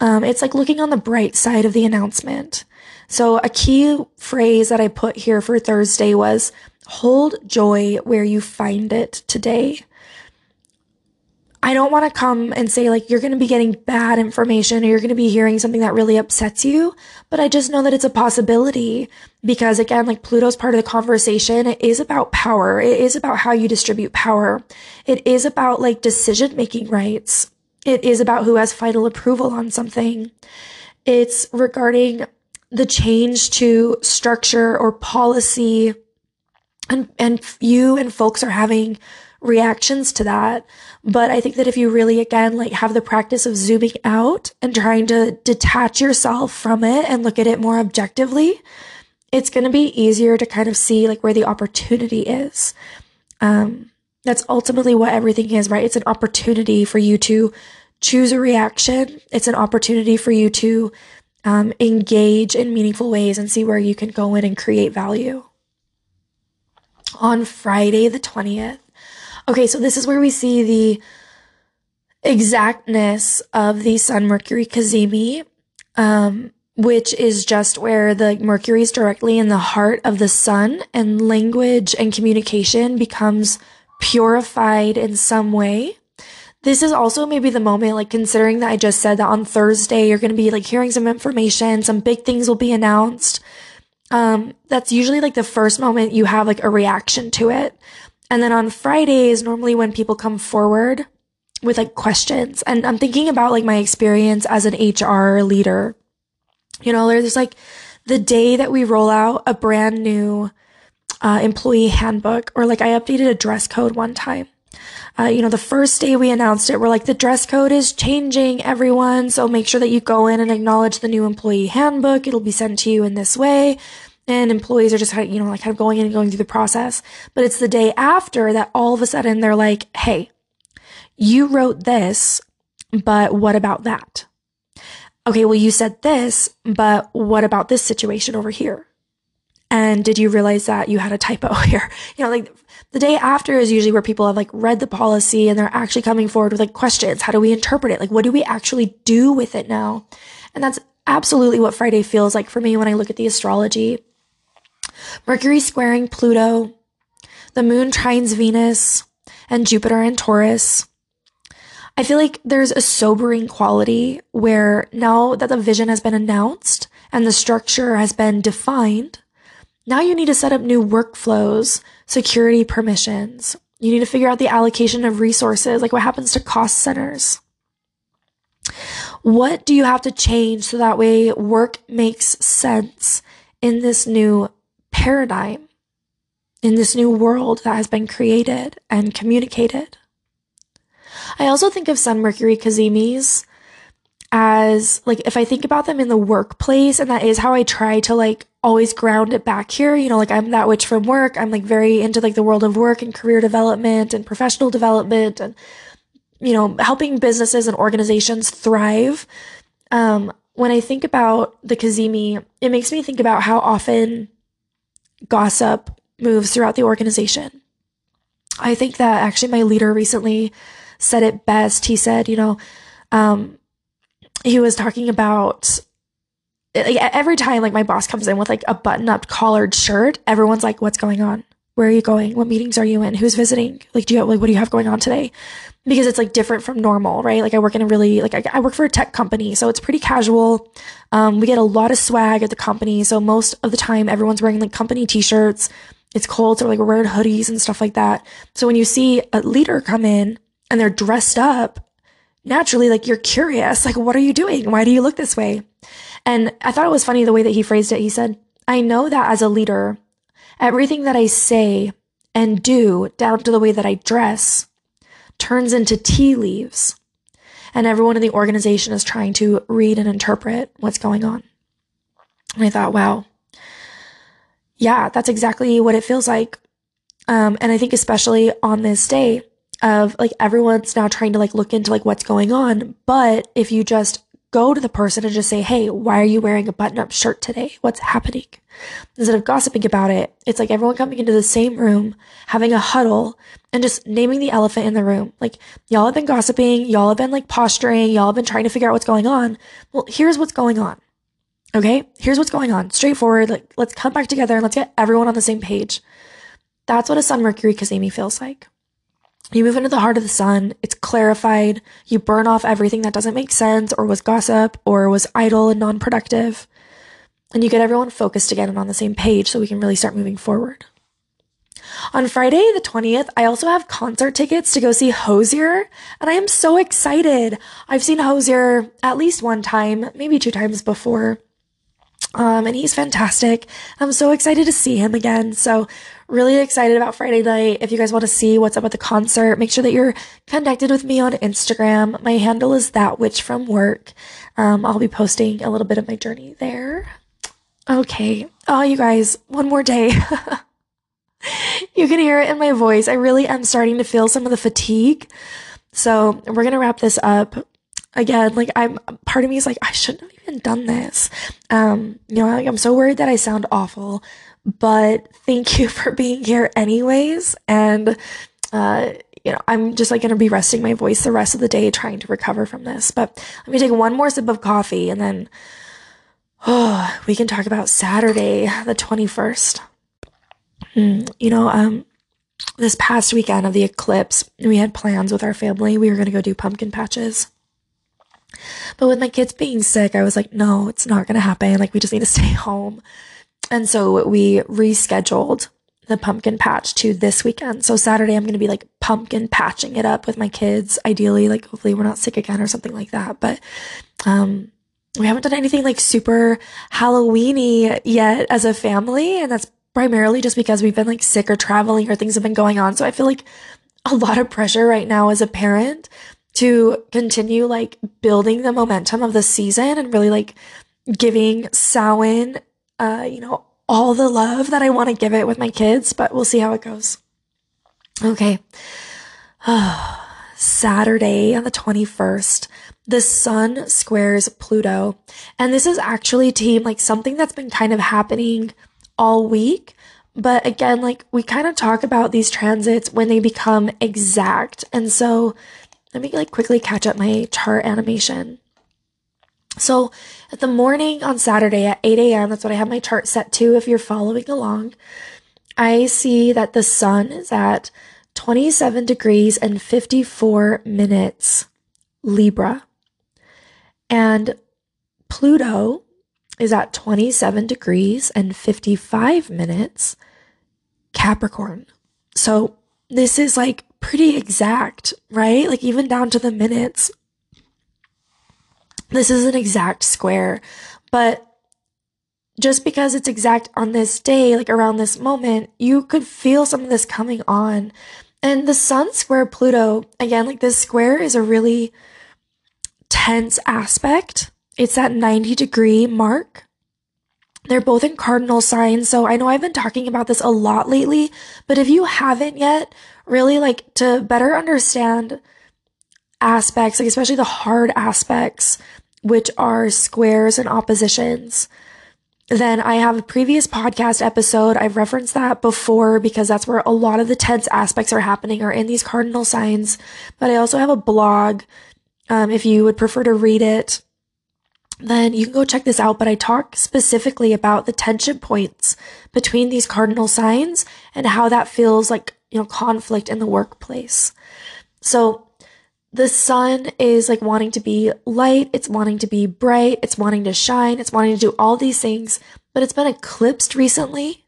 S1: um, it's like looking on the bright side of the announcement. So a key phrase that I put here for Thursday was hold joy where you find it today. I don't want to come and say like you're going to be getting bad information or you're going to be hearing something that really upsets you, but I just know that it's a possibility because again, like Pluto's part of the conversation, it is about power. It is about how you distribute power. It is about like decision making rights. It is about who has final approval on something. It's regarding the change to structure or policy and, and you and folks are having reactions to that. But I think that if you really, again, like have the practice of zooming out and trying to detach yourself from it and look at it more objectively, it's going to be easier to kind of see like where the opportunity is. Um, that's ultimately what everything is, right? It's an opportunity for you to choose a reaction. It's an opportunity for you to um, engage in meaningful ways and see where you can go in and create value. On Friday, the 20th, Okay, so this is where we see the exactness of the Sun Mercury cazimi, um, which is just where the Mercury is directly in the heart of the Sun, and language and communication becomes purified in some way. This is also maybe the moment, like considering that I just said that on Thursday you're going to be like hearing some information, some big things will be announced. Um, that's usually like the first moment you have like a reaction to it. And then on Fridays, normally when people come forward with like questions, and I'm thinking about like my experience as an HR leader. You know, there's like the day that we roll out a brand new uh, employee handbook, or like I updated a dress code one time. Uh, you know, the first day we announced it, we're like, the dress code is changing, everyone. So make sure that you go in and acknowledge the new employee handbook. It'll be sent to you in this way and employees are just you know, like kind of going in and going through the process. But it's the day after that all of a sudden they're like, Hey, you wrote this, but what about that? Okay. Well, you said this, but what about this situation over here? And did you realize that you had a typo here? You know, like the day after is usually where people have like read the policy and they're actually coming forward with like questions. How do we interpret it? Like, what do we actually do with it now? And that's absolutely what Friday feels like for me when I look at the astrology. Mercury squaring Pluto, the moon trines Venus, and Jupiter in Taurus. I feel like there's a sobering quality where now that the vision has been announced and the structure has been defined, now you need to set up new workflows, security permissions. You need to figure out the allocation of resources, like what happens to cost centers. What do you have to change so that way work makes sense in this new paradigm in this new world that has been created and communicated. I also think of Sun Mercury cazimis as like if I think about them in the workplace, and that is how I try to like always ground it back here. You know, like I'm that witch from work. I'm like very into like the world of work and career development and professional development and you know, helping businesses and organizations thrive. Um, when I think about the Cazimi, it makes me think about how often gossip moves throughout the organization. I think that actually my leader recently said it best. He said, you know, um, he was talking about like every time like my boss comes in with like a button up collared shirt, everyone's like, what's going on? Where are you going? What meetings are you in? Who's visiting? Like, do you have, like, what do you have going on today? Because it's like different from normal, right? Like I work in a really, like I, I work for a tech company. So it's pretty casual. Um, we get a lot of swag at the company. So most of the time everyone's wearing like company t-shirts. It's cold. So like we're wearing hoodies and stuff like that. So when you see a leader come in and they're dressed up, naturally, like you're curious, like, what are you doing? Why do you look this way? And I thought it was funny the way that he phrased it. He said, I know that as a leader, everything that I say and do down to the way that I dress turns into tea leaves. And everyone in the organization is trying to read and interpret what's going on. And I thought, wow, yeah, that's exactly what it feels like. Um, and I think especially on this day of like everyone's now trying to like look into like what's going on. But if you just go to the person and just say, Hey, why are you wearing a button up shirt today? What's happening? Instead of gossiping about it, it's like everyone coming into the same room, having a huddle and just naming the elephant in the room. Like, y'all have been gossiping. Y'all have been like posturing. Y'all have been trying to figure out what's going on. Well, here's what's going on. Okay. Here's what's going on. Straightforward. Like, let's come back together and let's get everyone on the same page. That's what a Sun Mercury Cazimi feels like. You move into the heart of the sun. It's clarified. You burn off everything that doesn't make sense or was gossip or was idle and non productive. And you get everyone focused again and on the same page so we can really start moving forward. On Friday, the 20th, I also have concert tickets to go see Hozier, and I am so excited. I've seen Hozier at least one time, maybe two times before. Um, and he's fantastic. I'm so excited to see him again. So really excited about Friday night. If you guys want to see what's up at the concert, make sure that you're connected with me on Instagram. My handle is that witch from work. Um, I'll be posting a little bit of my journey there. Okay. Oh, you guys, one more day. you can hear it in my voice. I really am starting to feel some of the fatigue. So we're going to wrap this up again, like I'm part of me is like, I shouldn't even done this. Um, you know, I'm so worried that I sound awful, but thank you for being here anyways. And, uh, you know, I'm just like going to be resting my voice the rest of the day trying to recover from this. But let me take one more sip of coffee and then, oh, we can talk about Saturday, the 21st. Mm, you know, um, this past weekend of the eclipse, we had plans with our family. We were going to go do pumpkin patches. But with my kids being sick, I was like, no, it's not going to happen. Like, we just need to stay home. And so we rescheduled the pumpkin patch to this weekend. So Saturday, I'm going to be like pumpkin patching it up with my kids. Ideally, like, hopefully, we're not sick again or something like that. But, um, we haven't done anything like super Halloweeny yet as a family. And that's primarily just because we've been like sick or traveling or things have been going on. So I feel like a lot of pressure right now as a parent to continue like building the momentum of the season and really like giving Samhain, uh, you know, all the love that I want to give it with my kids, but we'll see how it goes. Okay. Saturday on the 21st, the sun squares Pluto. And this is actually team like something that's been kind of happening all week. But again, like we kind of talk about these transits when they become exact. And so let me like quickly catch up my chart animation. So at the morning on Saturday at 8 a.m., that's what I have my chart set to if you're following along. I see that the sun is at 27 degrees and 54 minutes Libra. And Pluto is at 27 degrees and 55 minutes Capricorn. So this is like pretty exact, right? Like even down to the minutes. This is an exact square, but just because it's exact on this day, like around this moment, you could feel some of this coming on. And the sun square Pluto, again, like this square is a really tense aspect. It's that 90 degree mark. They're both in cardinal signs. So I know I've been talking about this a lot lately, but if you haven't yet, really like to better understand aspects, like especially the hard aspects, which are squares and oppositions, then I have a previous podcast episode. I've referenced that before because that's where a lot of the tense aspects are happening are in these cardinal signs. But I also have a blog. Um, if you would prefer to read it, then you can go check this out. But I talk specifically about the tension points between these cardinal signs and how that feels like, you know, conflict in the workplace. So the sun is like wanting to be light, it's wanting to be bright, it's wanting to shine, it's wanting to do all these things, but it's been eclipsed recently.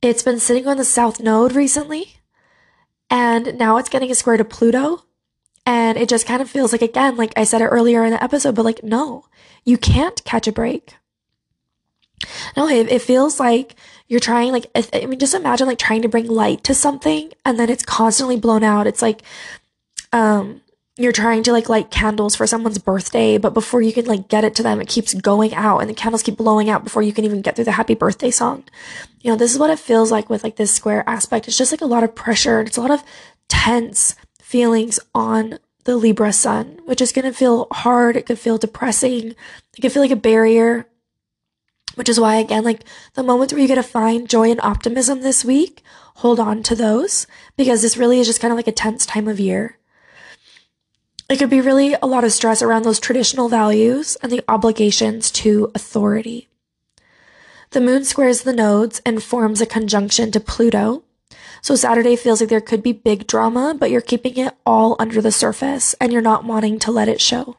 S1: It's been sitting on the south node recently, and now it's getting a square to Pluto. And it just kind of feels like, again, like I said it earlier in the episode, but like, no, you can't catch a break. No, it, it feels like you're trying, like, I mean, just imagine like trying to bring light to something and then it's constantly blown out. It's like, um, you're trying to like light candles for someone's birthday, but before you can like get it to them, it keeps going out and the candles keep blowing out before you can even get through the happy birthday song. You know, this is what it feels like with like this square aspect. It's just like a lot of pressure and it's a lot of tense feelings on the Libra sun, which is going to feel hard. It could feel depressing. It could feel like a barrier, which is why again, like the moments where you get to find joy and optimism this week, hold on to those because this really is just kind of like a tense time of year. It could be really a lot of stress around those traditional values and the obligations to authority. The moon squares the nodes and forms a conjunction to Pluto. So Saturday feels like there could be big drama, but you're keeping it all under the surface and you're not wanting to let it show.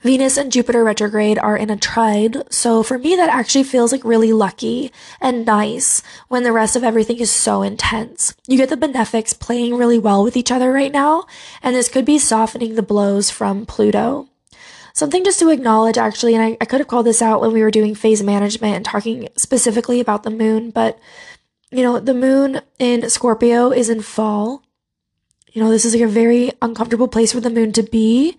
S1: Venus and Jupiter retrograde are in a trine, so for me that actually feels like really lucky and nice when the rest of everything is so intense. You get the benefics playing really well with each other right now, and this could be softening the blows from Pluto. Something just to acknowledge actually, and I, I could have called this out when we were doing phase management and talking specifically about the moon, but you know, the moon in Scorpio is in fall. You know, this is like a very uncomfortable place for the moon to be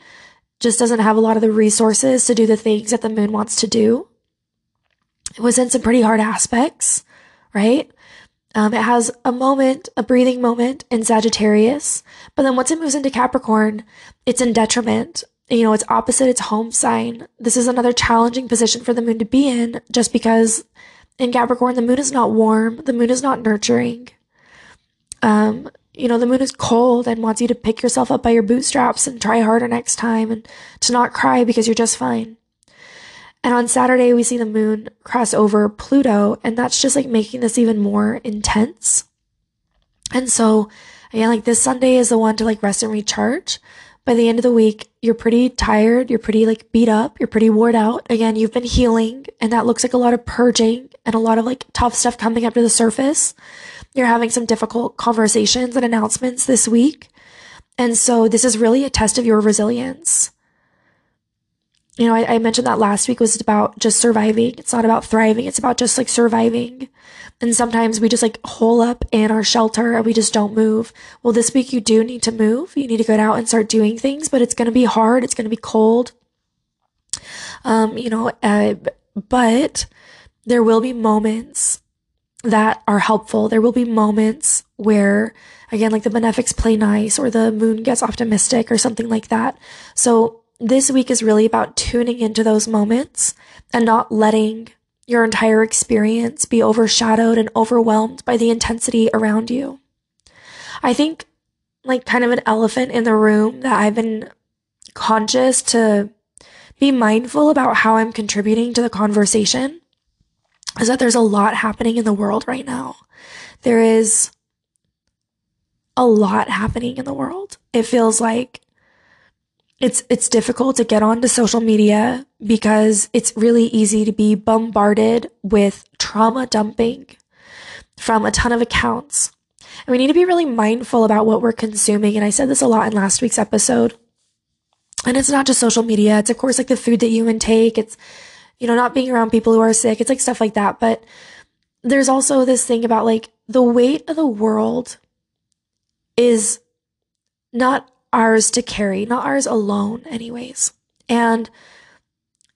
S1: just doesn't have a lot of the resources to do the things that the moon wants to do. It was in some pretty hard aspects, right? Um, it has a moment, a breathing moment in Sagittarius, but then once it moves into Capricorn, it's in detriment. You know, it's opposite its home sign. This is another challenging position for the moon to be in just because in Capricorn, the moon is not warm, the moon is not nurturing. Um, you know, the moon is cold and wants you to pick yourself up by your bootstraps and try harder next time and to not cry because you're just fine. And on Saturday, we see the moon cross over Pluto, and that's just like making this even more intense. And so, again, like this Sunday is the one to like rest and recharge. By the end of the week, you're pretty tired, you're pretty like beat up, you're pretty worn out. Again, you've been healing, and that looks like a lot of purging and a lot of like tough stuff coming up to the surface you're having some difficult conversations and announcements this week. And so this is really a test of your resilience. You know, I, I, mentioned that last week was about just surviving. It's not about thriving. It's about just like surviving. And sometimes we just like hole up in our shelter and we just don't move. Well, this week you do need to move. You need to go out and start doing things, but it's going to be hard. It's going to be cold. Um, you know, uh, but there will be moments that are helpful. There will be moments where, again, like the benefics play nice or the moon gets optimistic or something like that. So this week is really about tuning into those moments and not letting your entire experience be overshadowed and overwhelmed by the intensity around you. I think like kind of an elephant in the room that I've been conscious to be mindful about how I'm contributing to the conversation is that there's a lot happening in the world right now. There is a lot happening in the world. It feels like it's it's difficult to get onto social media because it's really easy to be bombarded with trauma dumping from a ton of accounts. And we need to be really mindful about what we're consuming. And I said this a lot in last week's episode. And it's not just social media. It's of course like the food that you intake. It's you know, not being around people who are sick. It's like stuff like that. But there's also this thing about like the weight of the world is not ours to carry, not ours alone, anyways. And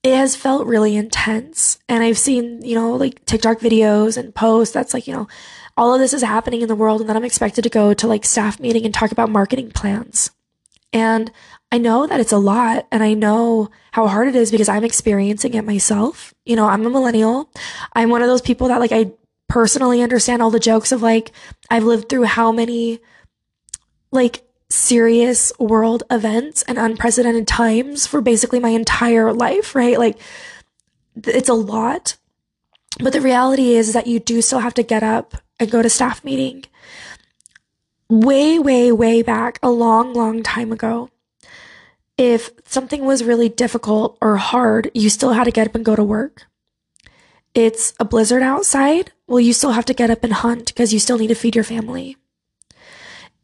S1: it has felt really intense. And I've seen, you know, like TikTok videos and posts that's like, you know, all of this is happening in the world. And then I'm expected to go to like staff meeting and talk about marketing plans. And I know that it's a lot and I know how hard it is because I'm experiencing it myself. You know, I'm a millennial. I'm one of those people that like I personally understand all the jokes of like I've lived through how many like serious world events and unprecedented times for basically my entire life, right? Like it's a lot. But the reality is that you do still have to get up and go to staff meeting. Way, way, way back, a long, long time ago, if something was really difficult or hard, you still had to get up and go to work. It's a blizzard outside. Well, you still have to get up and hunt because you still need to feed your family.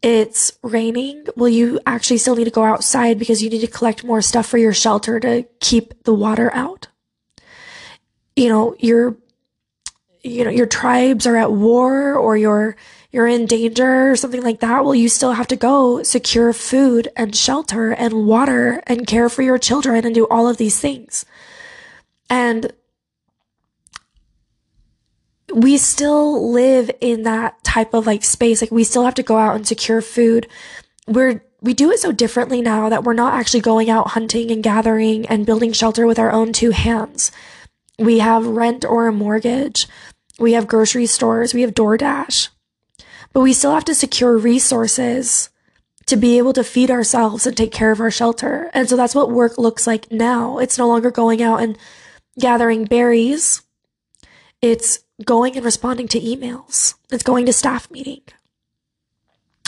S1: It's raining. Well, you actually still need to go outside because you need to collect more stuff for your shelter to keep the water out. You know, your, you know, your tribes are at war or your you're in danger or something like that, well, you still have to go secure food and shelter and water and care for your children and do all of these things. And we still live in that type of like space. Like we still have to go out and secure food. We're, we do it so differently now that we're not actually going out hunting and gathering and building shelter with our own two hands. We have rent or a mortgage. We have grocery stores. We have DoorDash but we still have to secure resources to be able to feed ourselves and take care of our shelter. And so that's what work looks like now. It's no longer going out and gathering berries. It's going and responding to emails. It's going to staff meeting.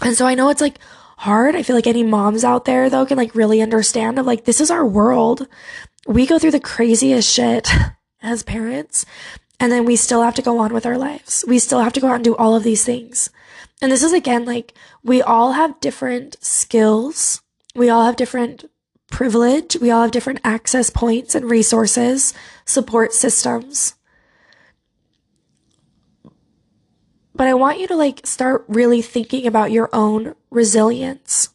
S1: And so I know it's like hard. I feel like any moms out there though can like really understand of like, this is our world. We go through the craziest shit as parents. And then we still have to go on with our lives. We still have to go out and do all of these things. And this is again like we all have different skills. We all have different privilege. We all have different access points and resources, support systems. But I want you to like start really thinking about your own resilience.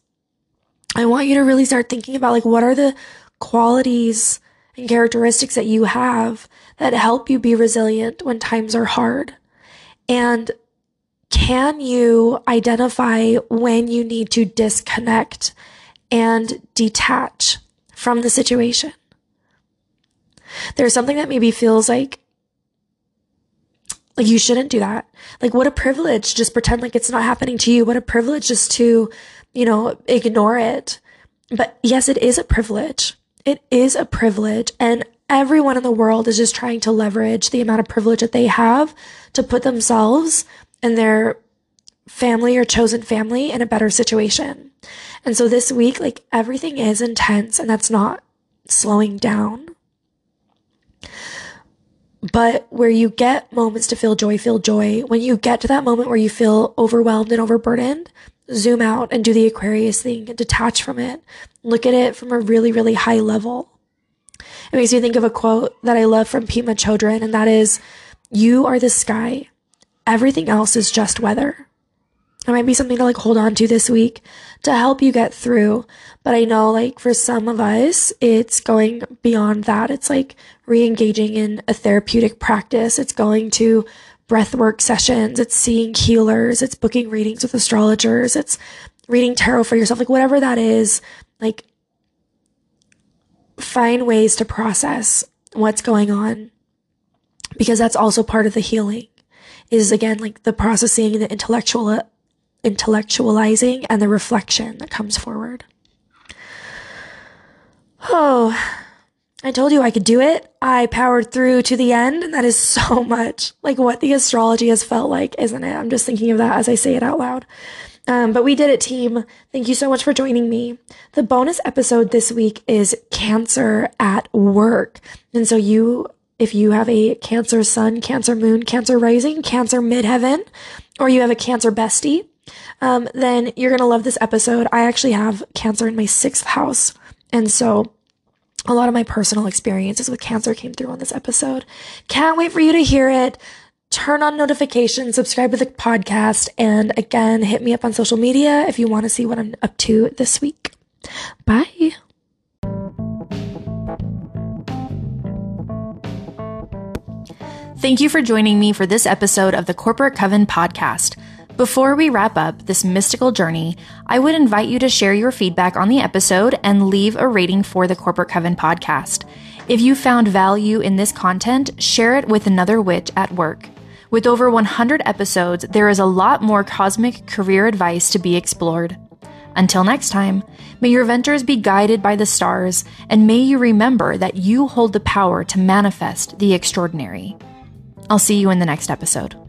S1: I want you to really start thinking about like what are the qualities and characteristics that you have that help you be resilient when times are hard. And can you identify when you need to disconnect and detach from the situation? There's something that maybe feels like like you shouldn't do that. Like what a privilege just pretend like it's not happening to you. What a privilege just to, you know, ignore it. But yes, it is a privilege. It is a privilege and everyone in the world is just trying to leverage the amount of privilege that they have to put themselves and their family or chosen family in a better situation. And so this week, like everything is intense and that's not slowing down. But where you get moments to feel joy, feel joy. When you get to that moment where you feel overwhelmed and overburdened, zoom out and do the Aquarius thing and detach from it. Look at it from a really, really high level. It makes me think of a quote that I love from Pema Chodron, and that is, you are the sky. Everything else is just weather. It might be something to like hold on to this week to help you get through. But I know like for some of us, it's going beyond that. It's like re-engaging in a therapeutic practice. It's going to breathwork sessions. It's seeing healers. It's booking readings with astrologers. It's reading tarot for yourself. Like whatever that is, like find ways to process what's going on because that's also part of the healing is again like the processing the intellectual intellectualizing and the reflection that comes forward. Oh, I told you I could do it. I powered through to the end, and that is so much like what the astrology has felt like, isn't it? I'm just thinking of that as I say it out loud. Um, but we did it, team. Thank you so much for joining me. The bonus episode this week is Cancer at Work. And so you, if you have a Cancer Sun, Cancer Moon, Cancer Rising, Cancer Midheaven, or you have a Cancer Bestie, um, then you're going to love this episode. I actually have cancer in my sixth house. And so a lot of my personal experiences with cancer came through on this episode. Can't wait for you to hear it. Turn on notifications, subscribe to the podcast, and again, hit me up on social media if you want to see what I'm up to this week. Bye. Thank you for joining me for this episode of the Corporate Coven podcast. Before we wrap up this mystical journey, I would invite you to share your feedback on the episode and leave a rating for the Corporate Coven podcast. If you found value in this content, share it with another witch at work. With over 100 episodes, there is a lot more cosmic career advice to be explored. Until next time, may your ventures be guided by the stars, and may you remember that you hold the power to manifest the extraordinary. I'll see you in the next episode.